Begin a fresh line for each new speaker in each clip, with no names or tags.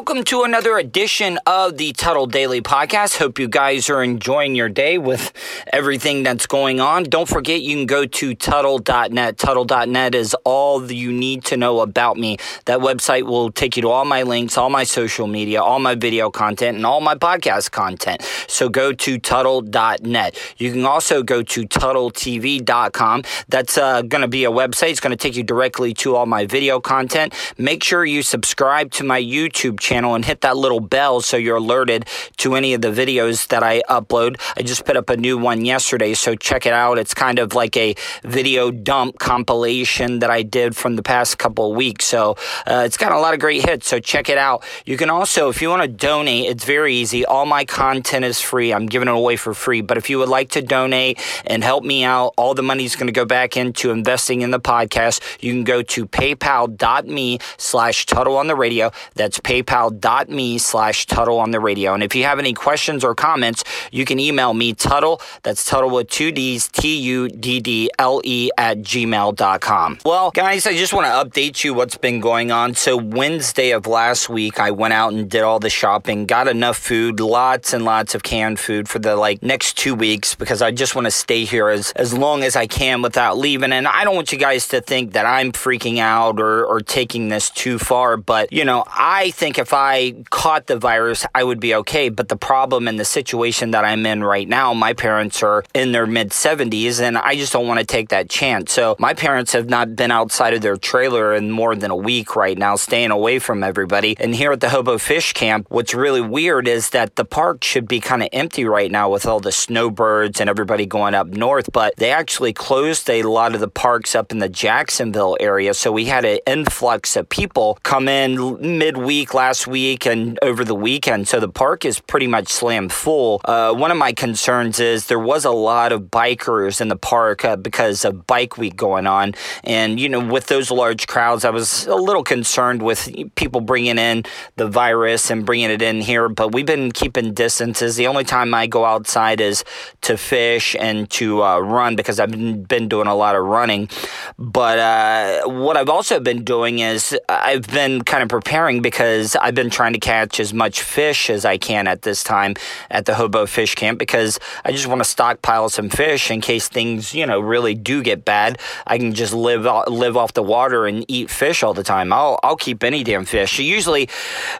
welcome to another edition of the Tuddle Daily Podcast. Hope you guys are enjoying your day with everything that's going on. Don't forget, you can go to Tuddle.net. Tuddle.net is all you need to know about me. That website will take you to all my links, all my social media, all my video content, and all my podcast content. So go to Tuddle.net. You can also go to TuddleTV.com. That's uh, going to be a website. It's going to take you directly to all my video content. Make sure you subscribe to my YouTube channel and hit that little bell so you're alerted to any of the videos that I upload. I just put up a new one yesterday, so check it out. It's kind of like a video dump compilation that I did from the past couple of weeks. So uh, it's got a lot of great hits, so check it out. You can also, if you want to donate, it's very easy. All my content is free. I'm giving it away for free. But if you would like to donate and help me out, all the money is going to go back into investing in the podcast. You can go to paypal.me slash Tuddle on the radio. That's paypal.me slash Tuddle on the radio. And if you have any questions or comments, you can email me Tuddle. That's Tuddle with two D's, T U D D L E at gmail.com. Well, guys, I just want to update you what's been going on. So, Wednesday of last week, I went out and did all the shopping, got enough food, lots and lots of canned food for the like next two weeks because I just want to stay here as, as long as I can without leaving. And I don't want you guys to think that I'm freaking out or, or taking this too far. But, you know, I think if I caught the virus, I would be okay. But the problem and the situation that I'm in right now, my parents are in their mid 70s and I just don't want to take that chance. So my parents have not been outside of their trailer in more than a week right now, staying away from everybody. And here at the Hobo Fish Camp, what's really weird is that the park should be kind of empty right now with all the snowbirds and everybody going up north, but they actually closed a lot of the parks up in the Jacksonville area. So we had an influx of people come in midweek last week and over the weekend. So the park is pretty much slammed full. Uh, one of my concerns is there was a lot of bikers in the park uh, because of Bike Week going on. And, you know, with those large crowds, I was a little concerned with people bringing in the virus and bringing it in here. But we've been keeping distances. The only time I go outside is to fish and to uh, run because I've been, been doing a lot of running. But uh, what I've also been doing is I've been kind of preparing because I've been trying to catch as much fish as I can at this time at the Hobo Fish Camp because I just want to stockpile some fish in case things, you know, really do get bad. I can just live live off the water and eat fish all the time. I'll I'll keep any damn fish. Usually,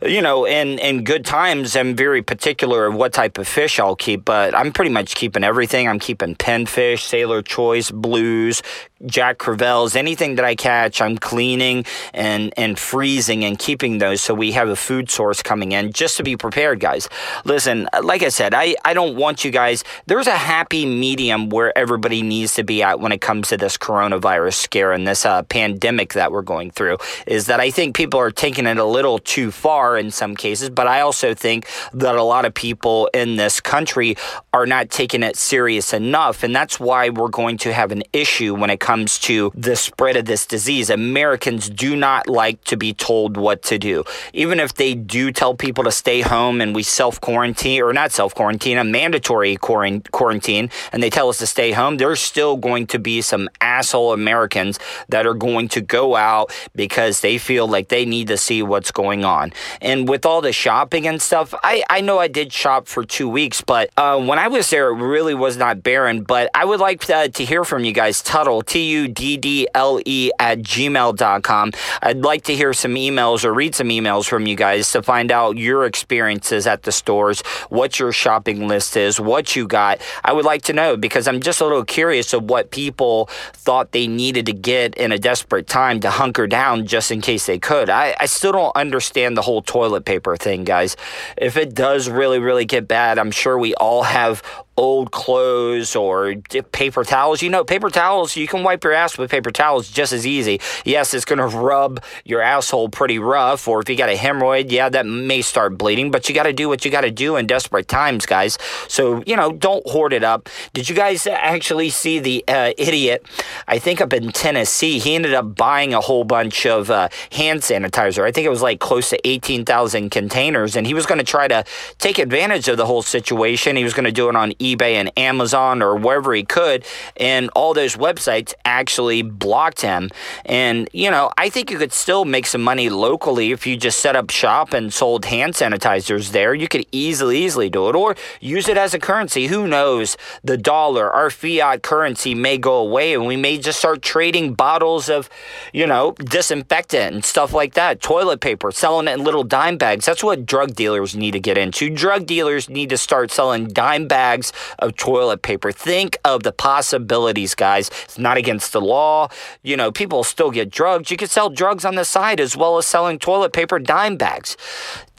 you know, in in good times, I'm very particular of what type of fish I'll keep, but I'm pretty much keeping everything. I'm keeping pinfish, sailor choice, blues, jack crevalles, anything that I catch, I'm cleaning and and freezing and keeping those so we have a food source coming in just to be prepared, guys. Listen, like I said, I, I don't want you guys, there's a happy medium where everybody needs to be at when it comes to this coronavirus scare and this uh, pandemic that we're going through. Is that I think people are taking it a little too far in some cases, but I also think that a lot of people in this country are not taking it serious enough. And that's why we're going to have an issue when it comes to the spread of this disease. Americans do not like to be told what to do. Even if they do tell people to stay home and we self quarantine, or not self quarantine, a mandatory quarantine, and they tell us to stay home, there's still going to be some asshole Americans that are going to go out because they feel like they need to see what's going on. And with all the shopping and stuff, I, I know I did shop for two weeks, but uh, when I was there, it really was not barren. But I would like to, to hear from you guys. Tuddle, T U D D L E, at gmail.com. I'd like to hear some emails or read some emails from you guys to find out your experiences at the stores, what your shopping list is, what you got. I would like to know because I'm just a little curious of what people thought they needed to get in a desperate time to hunker down just in case they could. I, I still don't understand the whole toilet paper thing, guys. If it does really, really get bad, I'm sure we all have old clothes or paper towels. You know, paper towels, you can wipe your ass with paper towels just as easy. Yes, it's going to rub your asshole pretty rough, or if you got a hemorrhoid, yeah, that may start bleeding, but you got to do what you got to do in desperate times, guys. So, you know, don't hoard it up. Did you guys actually see the uh, idiot? I think up in Tennessee, he ended up buying a whole bunch of uh, hand sanitizer. I think it was like close to 18,000 containers, and he was going to try to take advantage of the whole situation. He was going to do it on eBay eBay and Amazon or wherever he could. And all those websites actually blocked him. And, you know, I think you could still make some money locally if you just set up shop and sold hand sanitizers there. You could easily, easily do it or use it as a currency. Who knows? The dollar, our fiat currency may go away and we may just start trading bottles of, you know, disinfectant and stuff like that, toilet paper, selling it in little dime bags. That's what drug dealers need to get into. Drug dealers need to start selling dime bags of toilet paper. Think of the possibilities, guys. It's not against the law. You know, people still get drugs. You could sell drugs on the side as well as selling toilet paper dime bags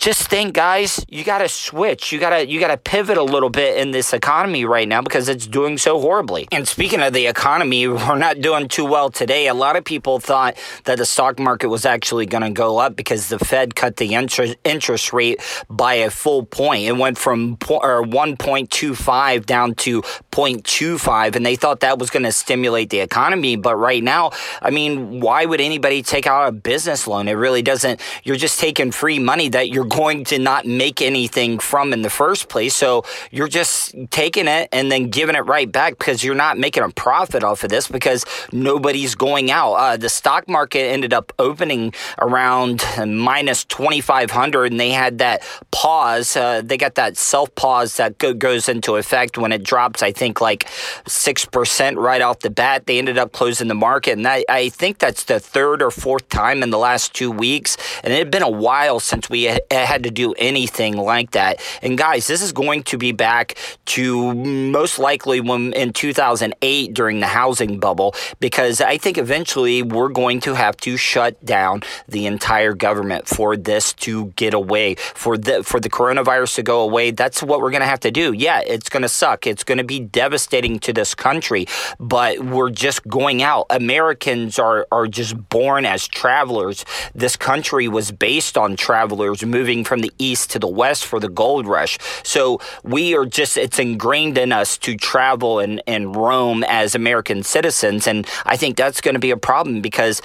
just think guys you got to switch you got to you got to pivot a little bit in this economy right now because it's doing so horribly and speaking of the economy we're not doing too well today a lot of people thought that the stock market was actually going to go up because the fed cut the interest interest rate by a full point it went from or 1.25 down to 0.25 and they thought that was going to stimulate the economy but right now i mean why would anybody take out a business loan it really doesn't you're just taking free money that you're going to not make anything from in the first place. So you're just taking it and then giving it right back because you're not making a profit off of this because nobody's going out. Uh, the stock market ended up opening around minus 2,500 and they had that pause. Uh, they got that self pause that go- goes into effect when it drops, I think, like 6% right off the bat. They ended up closing the market. And that, I think that's the third or fourth time in the last two weeks. And it had been a while since we had to do anything like that. And guys, this is going to be back to most likely when in 2008 during the housing bubble, because I think eventually we're going to have to shut down the entire government for this to get away, for the for the coronavirus to go away. That's what we're going to have to do. Yeah, it's going to suck. It's going to be devastating to this country, but we're just going out. Americans are are just born as travelers. This country was based on travelers moving moving from the east to the west for the gold rush. So we are just, it's ingrained in us to travel and, and roam as American citizens. And I think that's going to be a problem because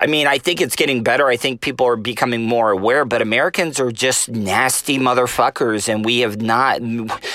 I mean, I think it's getting better. I think people are becoming more aware, but Americans are just nasty motherfuckers, and we have not,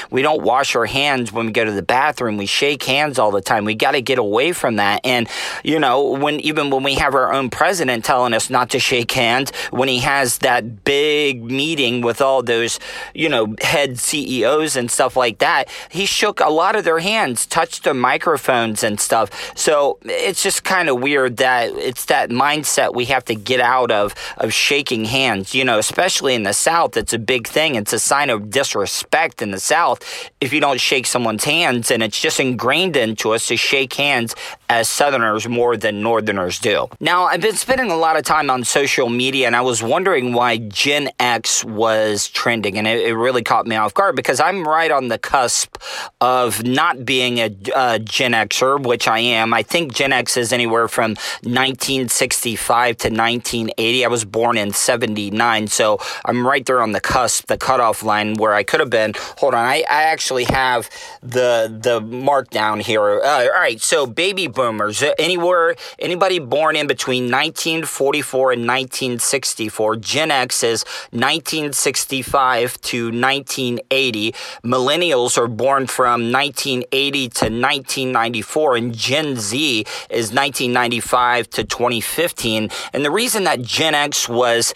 we don't wash our hands when we go to the bathroom. We shake hands all the time. We got to get away from that. And, you know, when even when we have our own president telling us not to shake hands, when he has that big meeting with all those, you know, head CEOs and stuff like that, he shook a lot of their hands, touched their microphones and stuff. So it's just kind of weird that it's that mindset we have to get out of of shaking hands. You know, especially in the South, it's a big thing. It's a sign of disrespect in the South if you don't shake someone's hands, and it's just ingrained into us to shake hands as Southerners more than Northerners do. Now, I've been spending a lot of time on social media, and I was wondering why Gen X was trending, and it, it really caught me off guard because I'm right on the cusp of not being a, a Gen Xer, which I am. I think Gen X is anywhere from 1965 to 1980. I was born in 79, so I'm right there on the cusp, the cutoff line where I could have been. Hold on, I, I actually have the the mark down here. Uh, all right, so baby boomers, uh, anywhere, anybody born in between 1944 and 1964. Gen X is 1965 to 1980. Millennials are born from 1980 to 1994, and Gen Z is 1995 to 2015. And the reason that Gen X was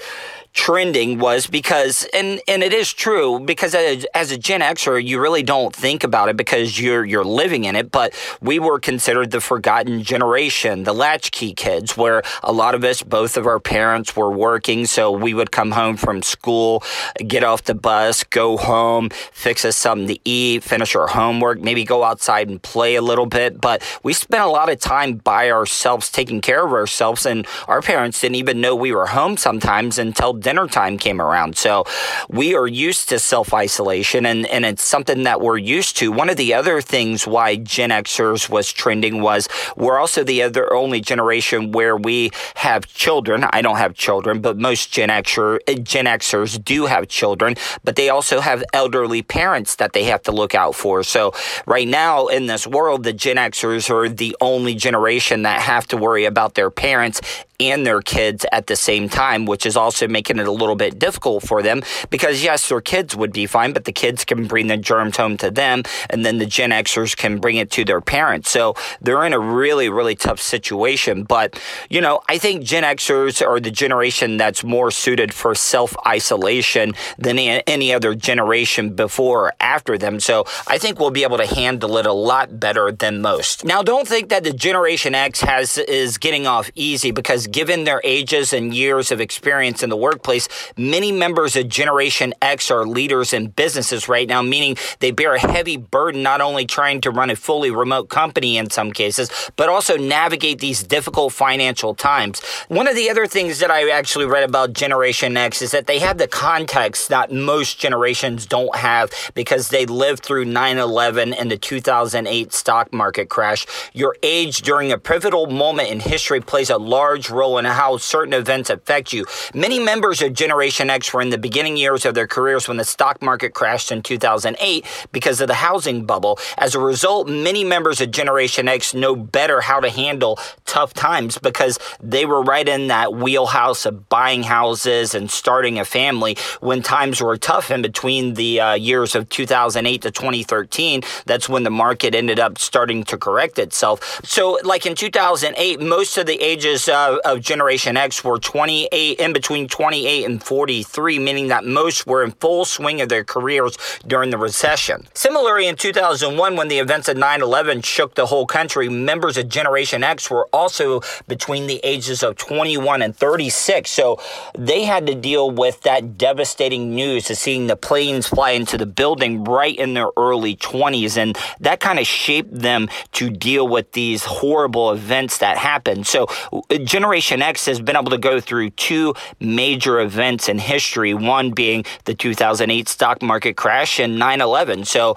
trending was because, and and it is true because as, a Gen Xer, you really don't think about it because you're you're living in it. But we were considered the forgotten generation, the latchkey kids, where a lot of us, both of our parents were working, so we would come home from school, get off the bus, go home, fix us something to eat, finish our homework, maybe go outside and play a little bit. But we spent a lot of time by ourselves, taking care of ourselves, and our parents didn't even know we were home sometimes until dinner time came around. So we are used to self isolation and, and it's something that we're used to. One of the other things why Gen Xers was trending was we're also the other only generation where we have children. I don't have children, but most Gen, Xer, Gen Xers do have children, but they also have elderly parents that they have to look out for. So right now in this world, the Gen Xers are the only generation that have to worry about their parents and their kids at the same time, which is also making it a little bit difficult for them because, yes, their kids would be fine, but the kids can bring the germs home to them, and then the Gen Xers can bring it to their parents. So they're in a really, really tough situation. But, you know, I think Gen Xers are the generation that's more suited for self isolation than any other generation before or after them. So I think we'll be able to handle it a lot better than most. Now, don't think that the Generation X has is getting off easy because given their ages and years of experience in the workplace, many members of Generation X are leaders in businesses right now, meaning they bear a heavy burden not only trying to run a fully remote company in some cases, but also navigate these difficult financial times. One of the other things that I actually read about Generation X is that they have the context that most generations don't have because they lived through 9 11 and the 2008 stock market crash. Your age during a pivotal moment in history plays a large role in how certain events affect you. Many members of Generation X were in the beginning years of their careers when the stock market crashed in 2008 because of the housing bubble. As a result, many members of Generation X know better how to handle tough times because they were right in that wheelhouse of buying houses and starting a family when times were tough in between the uh, years of 2008 to 2013. That's when the market ended up starting to correct itself. So, like in 2008, most of the ages uh, of Generation X were 28, in between 28 and 43, meaning that most were in full swing of their careers during the recession. Similarly, in 2001, when the events of 9 11 shook the whole country, members of Generation X were also between the ages of 21 and 36. So they had to deal with that devastating news of seeing the planes fly into the building right in their early 20s. And that kind of shaped them to deal with these horrible events that happened. So uh, Generation X has been able to go through two major events in history, one being the 2008 stock market crash and 9 11. So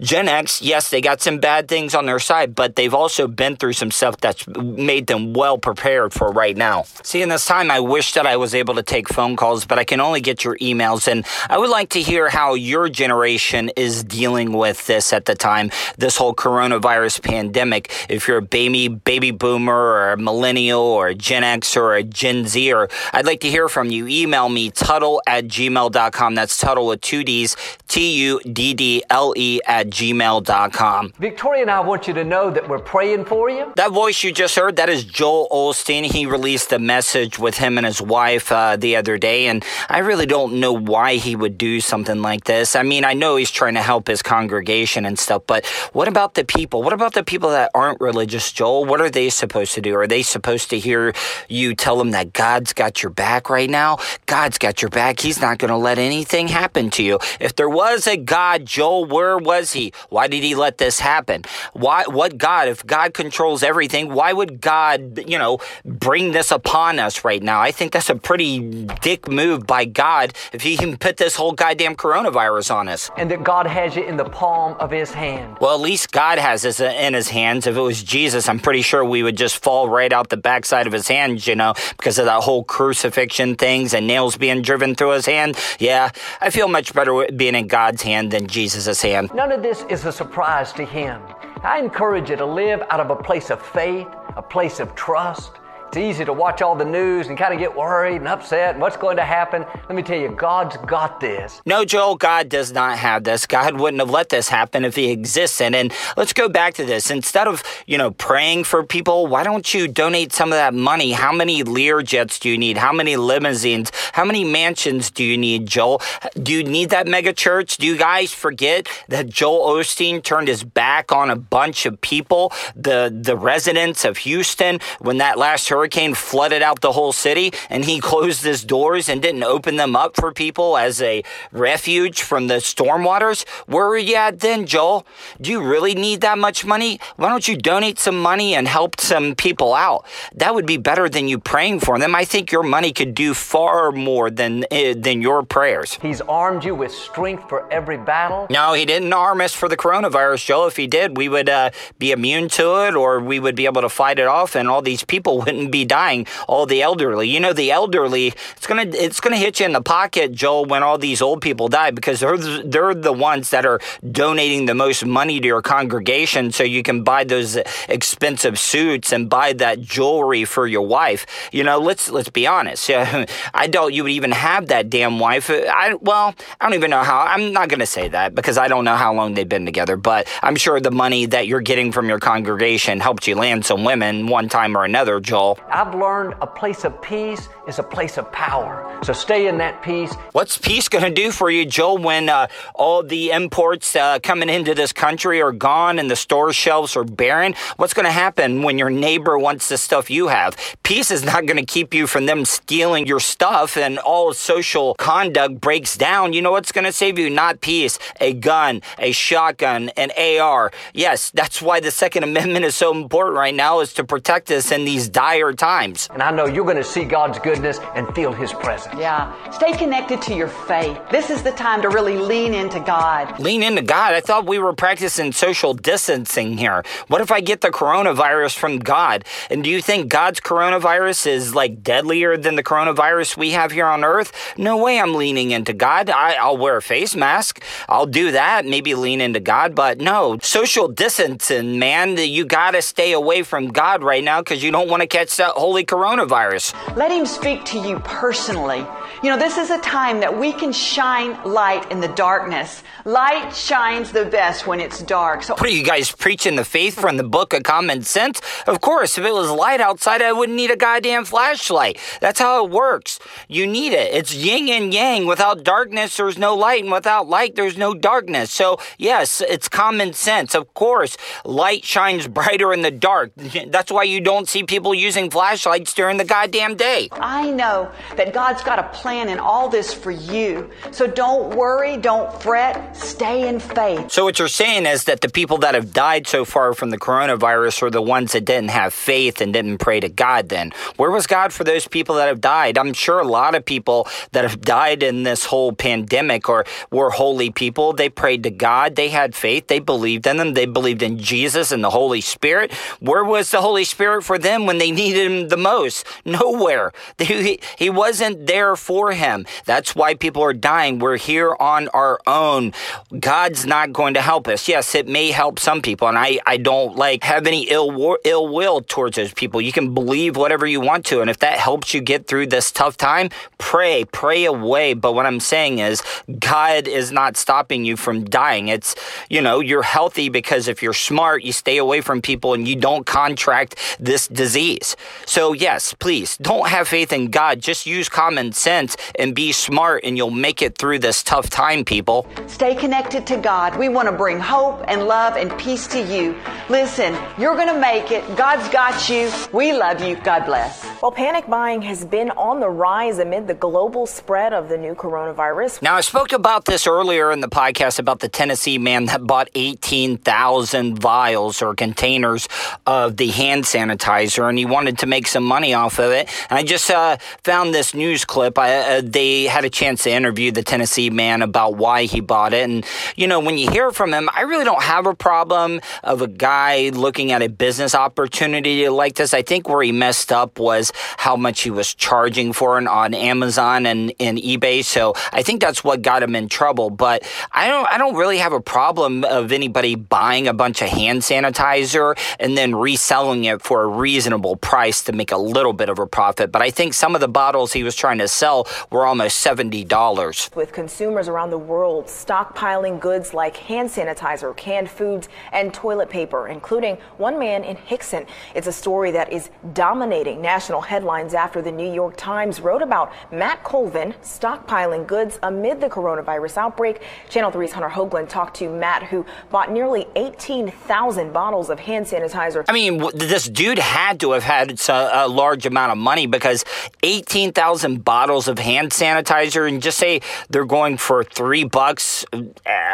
Gen X, yes, they got some bad things on their side, but they've also been through some stuff that's made them well prepared for right now. See, in this time, I wish that I was able to take phone calls, but I can only get your emails. And I would like to hear how your generation is dealing with this at the time, this whole coronavirus pandemic. If you're a baby, baby boomer or a millennial or a Gen X or a Gen Z, or I'd like to hear from you. Email me, Tuddle at gmail.com. That's Tuddle with two D's, T U D D L E at gmail.com.
Victoria and I want you to know that we're praying for you.
That voice you just heard, that is Joel Osteen. He released a message with him and his wife uh, the other day, and I really don't know why he would do something like this. I mean, I know he's trying to help his congregation and stuff, but what about the people? What about the people that aren't religious, Joel? What are they supposed to do? Are they supposed to hear you tell them that God's got your back right now? God's got your back. He's not going to let anything happen to you. If there was a God, Joel, where was he? Why did he let this happen? Why, what God? If God controls everything, why would God, you know, bring this upon us right now? I think that's a pretty dick move by God if he can put this whole goddamn coronavirus on us.
And that God has it in the palm of his hand.
Well, at least God has this in his hands. If it was Jesus, I'm pretty sure we would just fall right out the backside of his hands, you know, because of that whole crucifixion things and nails being driven through his hand. Yeah, I feel much better being in God's hand than Jesus' hand.
None of this is a surprise to him. I encourage you to live out of a place of faith, a place of trust. It's easy to watch all the news and kind of get worried and upset and what's going to happen. Let me tell you, God's got this.
No, Joel, God does not have this. God wouldn't have let this happen if he existed. And let's go back to this. Instead of, you know, praying for people, why don't you donate some of that money? How many Lear jets do you need? How many limousines? How many mansions do you need, Joel? Do you need that mega church? Do you guys forget that Joel Osteen turned his back on a bunch of people, the the residents of Houston, when that last hurricane hurricane flooded out the whole city and he closed his doors and didn't open them up for people as a refuge from the stormwaters? Where were you at then, Joel? Do you really need that much money? Why don't you donate some money and help some people out? That would be better than you praying for them. I think your money could do far more than uh, than your prayers.
He's armed you with strength for every battle.
No, he didn't arm us for the coronavirus, Joel. If he did, we would uh, be immune to it or we would be able to fight it off and all these people wouldn't be dying. All the elderly. You know, the elderly. It's gonna it's gonna hit you in the pocket, Joel, when all these old people die because they're they're the ones that are donating the most money to your congregation, so you can buy those expensive suits and buy that jewelry for your wife. You know, let's let's be honest. I doubt you would even have that damn wife. I well, I don't even know how. I'm not gonna say that because I don't know how long they've been together, but I'm sure the money that you're getting from your congregation helped you land some women one time or another, Joel.
I've learned a place of peace is a place of power. So stay in that peace.
What's peace going to do for you, Joel, when uh, all the imports uh, coming into this country are gone and the store shelves are barren? What's going to happen when your neighbor wants the stuff you have? Peace is not going to keep you from them stealing your stuff and all social conduct breaks down. You know what's going to save you? Not peace, a gun, a shotgun, an AR. Yes, that's why the Second Amendment is so important right now is to protect us in these dire times.
And I know you're going to see God's goodness and feel His presence.
Yeah. Stay connected to your faith. This is the time to really lean into God.
Lean into God? I thought we were practicing social distancing here. What if I get the coronavirus from God? And do you think God's coronavirus is like deadlier than the coronavirus we have here on earth? No way I'm leaning into God. I, I'll wear a face mask. I'll do that. Maybe lean into God. But no, social distancing, man, you got to stay away from God right now because you don't want to catch that holy coronavirus.
Let Him speak to you personally. You know, this is a time that we can shine light in the darkness. Light shines the best when it's dark.
So, what are you guys preaching the faith from the book of common sense? Of course, if it was light outside, I wouldn't need a goddamn flashlight. That's how it works. You need it. It's yin and yang. Without darkness, there's no light, and without light, there's no darkness. So, yes, it's common sense. Of course, light shines brighter in the dark. That's why you don't see people using flashlights during the goddamn day.
I know that God's got a plan in all this for you. So don't worry, don't fret, stay in faith.
So what you're saying is that the people that have died so far from the coronavirus are the ones that didn't have faith and didn't pray to God then. Where was God for those people that have died? I'm sure a lot of people that have died in this whole pandemic or were holy people. They prayed to God, they had faith, they believed in them, they believed in Jesus and the Holy Spirit. Where was the Holy Spirit for them when they needed him the most? Nowhere. He, he wasn't there for him. That's why people are dying. We're here on our own. God's not going to help us. Yes, it may help some people, and I, I don't like have any ill ill will towards those people. You can believe whatever you want to, and if that helps you get through this tough time, pray, pray away. But what I'm saying is, God is not stopping you from dying. It's you know you're healthy because if you're smart, you stay away from people and you don't contract this disease. So yes, please don't have faith in God. Just use common sense and be smart, and you'll make it through this tough time, people.
Stay connected to God. We want to bring hope and love and peace to you. Listen, you're going to make it. God's got you. We love you. God bless.
Well, panic buying has been on the rise amid the global spread of the new coronavirus.
Now, I spoke about this earlier in the podcast about the Tennessee man that bought 18,000 vials or containers of the hand sanitizer, and he wanted to make some money off of it. And I just uh, found this news clip. I, uh, they had a chance to interview the Tennessee man about why he bought it. And, you know, when you hear from him, I really don't have a problem of a guy looking at a business opportunity like this. I think where he messed up was how much he was charging for it on Amazon and, and eBay. So I think that's what got him in trouble. But I don't, I don't really have a problem of anybody buying a bunch of hand sanitizer and then reselling it for a reasonable price to make a little bit of a profit. But I think some of the bottles he was trying to sell were almost $70.
With consumers around the world stockpiling goods like hand sanitizer, canned foods, and toilet paper, including one man in Hixson. It's a story that is dominating national headlines after the New York Times wrote about Matt Colvin stockpiling goods amid the coronavirus outbreak. Channel 3's Hunter Hoagland talked to Matt, who bought nearly 18,000 bottles of hand sanitizer.
I mean, this dude had to have had a large amount of money because 18,000 bottles of hand sanitizer, and just say they're going for three bucks uh,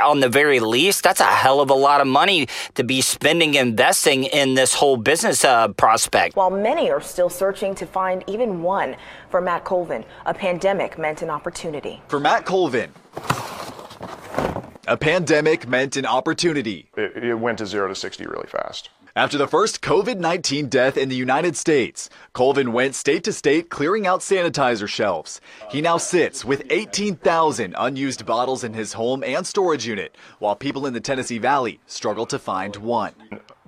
on the very least, that's a hell of a lot of money to be spending investing in this whole business uh, prospect.
While many are still searching to find even one, for Matt Colvin, a pandemic meant an opportunity.
For Matt Colvin, a pandemic meant an opportunity.
It, it, went to zero to 60 really fast.
After the first COVID 19 death in the United States, Colvin went state to state clearing out sanitizer shelves. He now sits with 18,000 unused bottles in his home and storage unit, while people in the Tennessee Valley struggle to find one.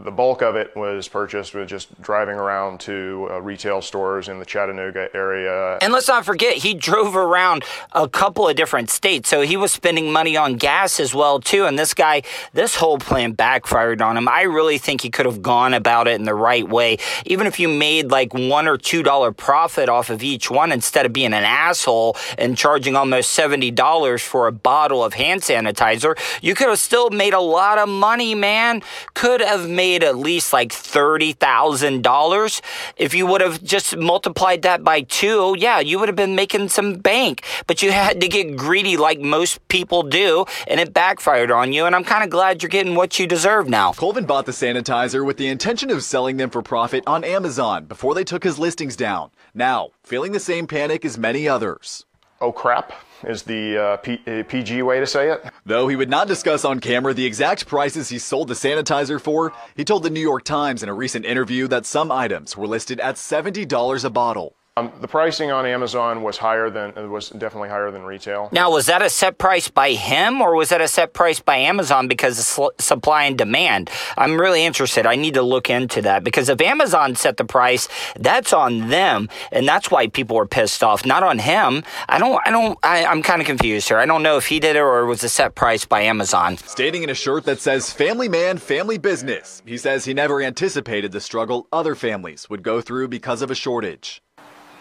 The bulk of it was purchased with just driving around to uh, retail stores in the Chattanooga area.
And let's not forget, he drove around a couple of different states, so he was spending money on gas as well too. And this guy, this whole plan backfired on him. I really think he could have gone about it in the right way. Even if you made like one or two dollar profit off of each one instead of being an asshole and charging almost seventy dollars for a bottle of hand sanitizer, you could have still made a lot of money, man. Could have made made at least like $30,000. If you would have just multiplied that by two, yeah, you would have been making some bank. But you had to get greedy like most people do, and it backfired on you. And I'm kind of glad you're getting what you deserve now.
Colvin bought the sanitizer with the intention of selling them for profit on Amazon before they took his listings down. Now, feeling the same panic as many others.
Oh crap is the uh, P- uh, PG way to say it.
Though he would not discuss on camera the exact prices he sold the sanitizer for, he told the New York Times in a recent interview that some items were listed at $70 a bottle.
Um, the pricing on Amazon was higher than it was definitely higher than retail.
Now, was that a set price by him, or was that a set price by Amazon because of sl- supply and demand? I'm really interested. I need to look into that because if Amazon set the price, that's on them, and that's why people were pissed off, not on him. I don't. I don't. I, I'm kind of confused here. I don't know if he did it or it was a set price by Amazon.
Stating in a shirt that says "Family Man, Family Business," he says he never anticipated the struggle other families would go through because of a shortage.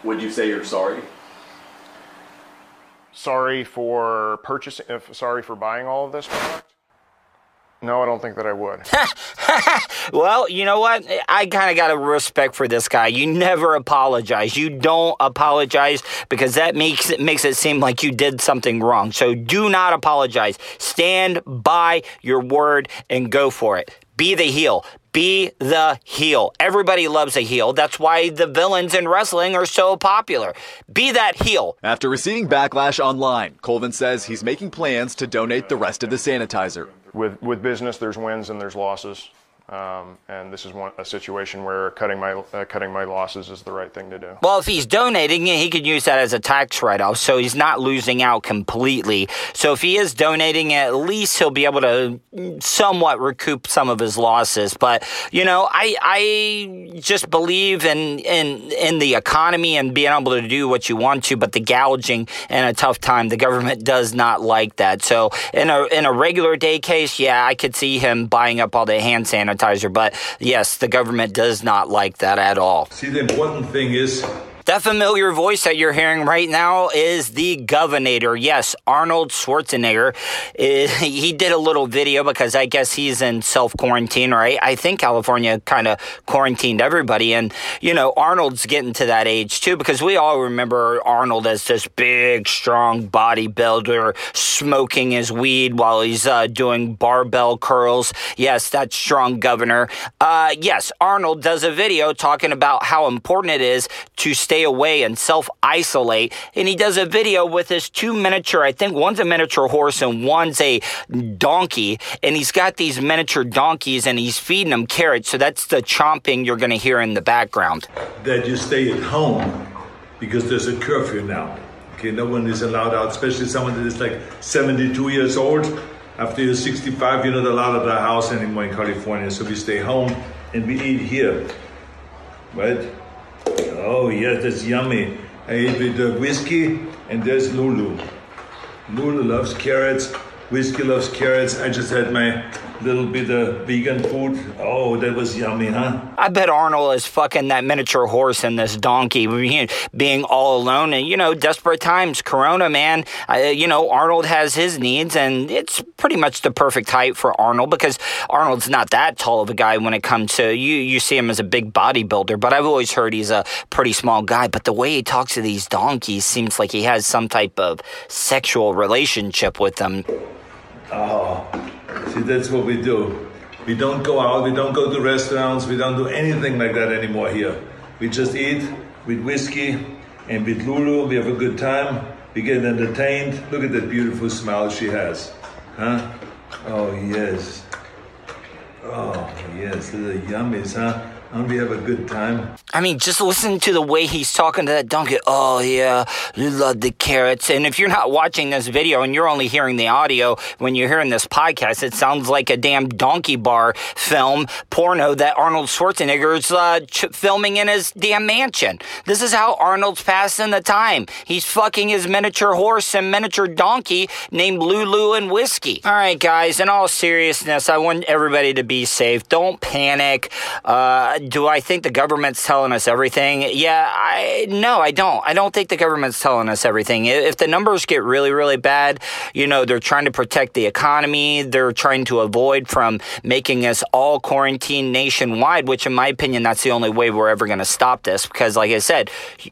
Would you say you're sorry?
Sorry for purchasing, sorry for buying all of this product? No, I don't think that I would.
well, you know what? I kind of got a respect for this guy. You never apologize. You don't apologize because that makes it makes it seem like you did something wrong. So do not apologize. Stand by your word and go for it. Be the heel. Be the heel. Everybody loves a heel. That's why the villains in wrestling are so popular. Be that heel.
After receiving backlash online, Colvin says he's making plans to donate the rest of the sanitizer.
With with business, there's wins and there's losses. Um, and this is one, a situation where cutting my uh, cutting my losses is the right thing to do.
Well, if he's donating, he could use that as a tax write-off, so he's not losing out completely. So if he is donating, at least he'll be able to somewhat recoup some of his losses. But you know, I I just believe in in in the economy and being able to do what you want to, but the gouging in a tough time, the government does not like that. So in a in a regular day case, yeah, I could see him buying up all the hand sanitizer but yes, the government does not like that at all.
See, the important thing is
that familiar voice that you're hearing right now is the governor. Yes, Arnold Schwarzenegger. He did a little video because I guess he's in self quarantine, right? I think California kind of quarantined everybody. And, you know, Arnold's getting to that age too because we all remember Arnold as this big, strong bodybuilder smoking his weed while he's uh, doing barbell curls. Yes, that strong governor. Uh, yes, Arnold does a video talking about how important it is to stay away and self isolate. And he does a video with his two miniature, I think one's a miniature horse and one's a donkey. And he's got these miniature donkeys and he's feeding them carrots. So that's the chomping you're going to hear in the background.
That you stay at home because there's a curfew now. Okay, no one is allowed out, especially someone that is like 72 years old. After you're 65, you're not allowed at the house anymore in California. So we stay home and we eat here. Right? Oh, yes, that's yummy. I eat with the whiskey, and there's Lulu. Lulu loves carrots. Whiskey loves carrots. I just had my little bit of vegan food. Oh, that was yummy, huh?
I bet Arnold is fucking that miniature horse and this donkey, being all alone. And, you know, desperate times, Corona, man. Uh, you know, Arnold has his needs, and it's pretty much the perfect height for Arnold because Arnold's not that tall of a guy when it comes to you. You see him as a big bodybuilder, but I've always heard he's a pretty small guy. But the way he talks to these donkeys seems like he has some type of sexual relationship with them.
Oh, see, that's what we do. We don't go out, we don't go to restaurants, we don't do anything like that anymore here. We just eat with whiskey and with Lulu, we have a good time, we get entertained. Look at that beautiful smile she has. Huh? Oh, yes. Oh, yes, the yummies, huh? We have a good time?
I mean, just listen to the way he's talking to that donkey. Oh, yeah, love the carrots. And if you're not watching this video and you're only hearing the audio when you're hearing this podcast, it sounds like a damn donkey bar film porno that Arnold Schwarzenegger's uh, ch- filming in his damn mansion. This is how Arnold's passing the time. He's fucking his miniature horse and miniature donkey named Lulu and Whiskey. All right, guys, in all seriousness, I want everybody to be safe. Don't panic. Uh, do I think the government's telling us everything? Yeah, I no, I don't. I don't think the government's telling us everything. If the numbers get really, really bad, you know, they're trying to protect the economy. They're trying to avoid from making us all quarantine nationwide, which, in my opinion, that's the only way we're ever going to stop this. Because, like I said,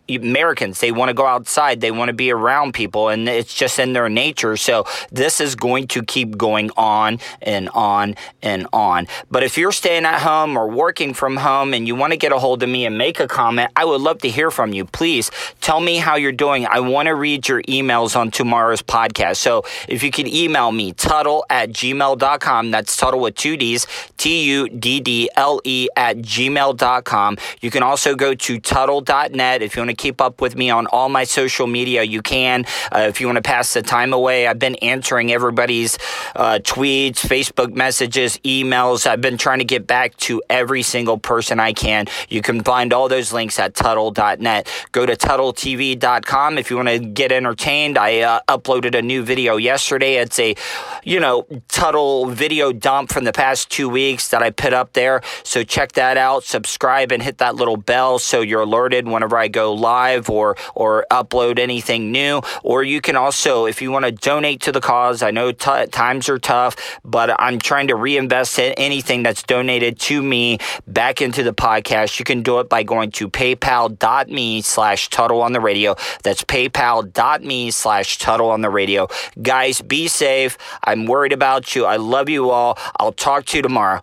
Americans they want to go outside, they want to be around people, and it's just in their nature. So this is going to keep going on and on and on. But if you're staying at home or working from home and you want to get a hold of me and make a comment, I would love to hear from you. Please tell me how you're doing. I want to read your emails on tomorrow's podcast. So if you could email me, Tuddle at gmail.com. That's Tuddle with two D's, T U D D L E at gmail.com. You can also go to Tuddle.net. If you want to keep up with me on all my social media, you can. Uh, if you want to pass the time away, I've been answering everybody's uh, tweets, Facebook messages, emails. I've been trying to get back to every single person person I can. You can find all those links at Tuddle.net. Go to TuddleTV.com if you want to get entertained. I uh, uploaded a new video yesterday. It's a, you know, Tuddle video dump from the past two weeks that I put up there. So check that out. Subscribe and hit that little bell so you're alerted whenever I go live or or upload anything new. Or you can also, if you want to donate to the cause, I know t- times are tough, but I'm trying to reinvest anything that's donated to me back into the podcast, you can do it by going to paypal.me slash Tuddle on the radio. That's paypal.me slash Tuddle on the radio. Guys, be safe. I'm worried about you. I love you all. I'll talk to you tomorrow.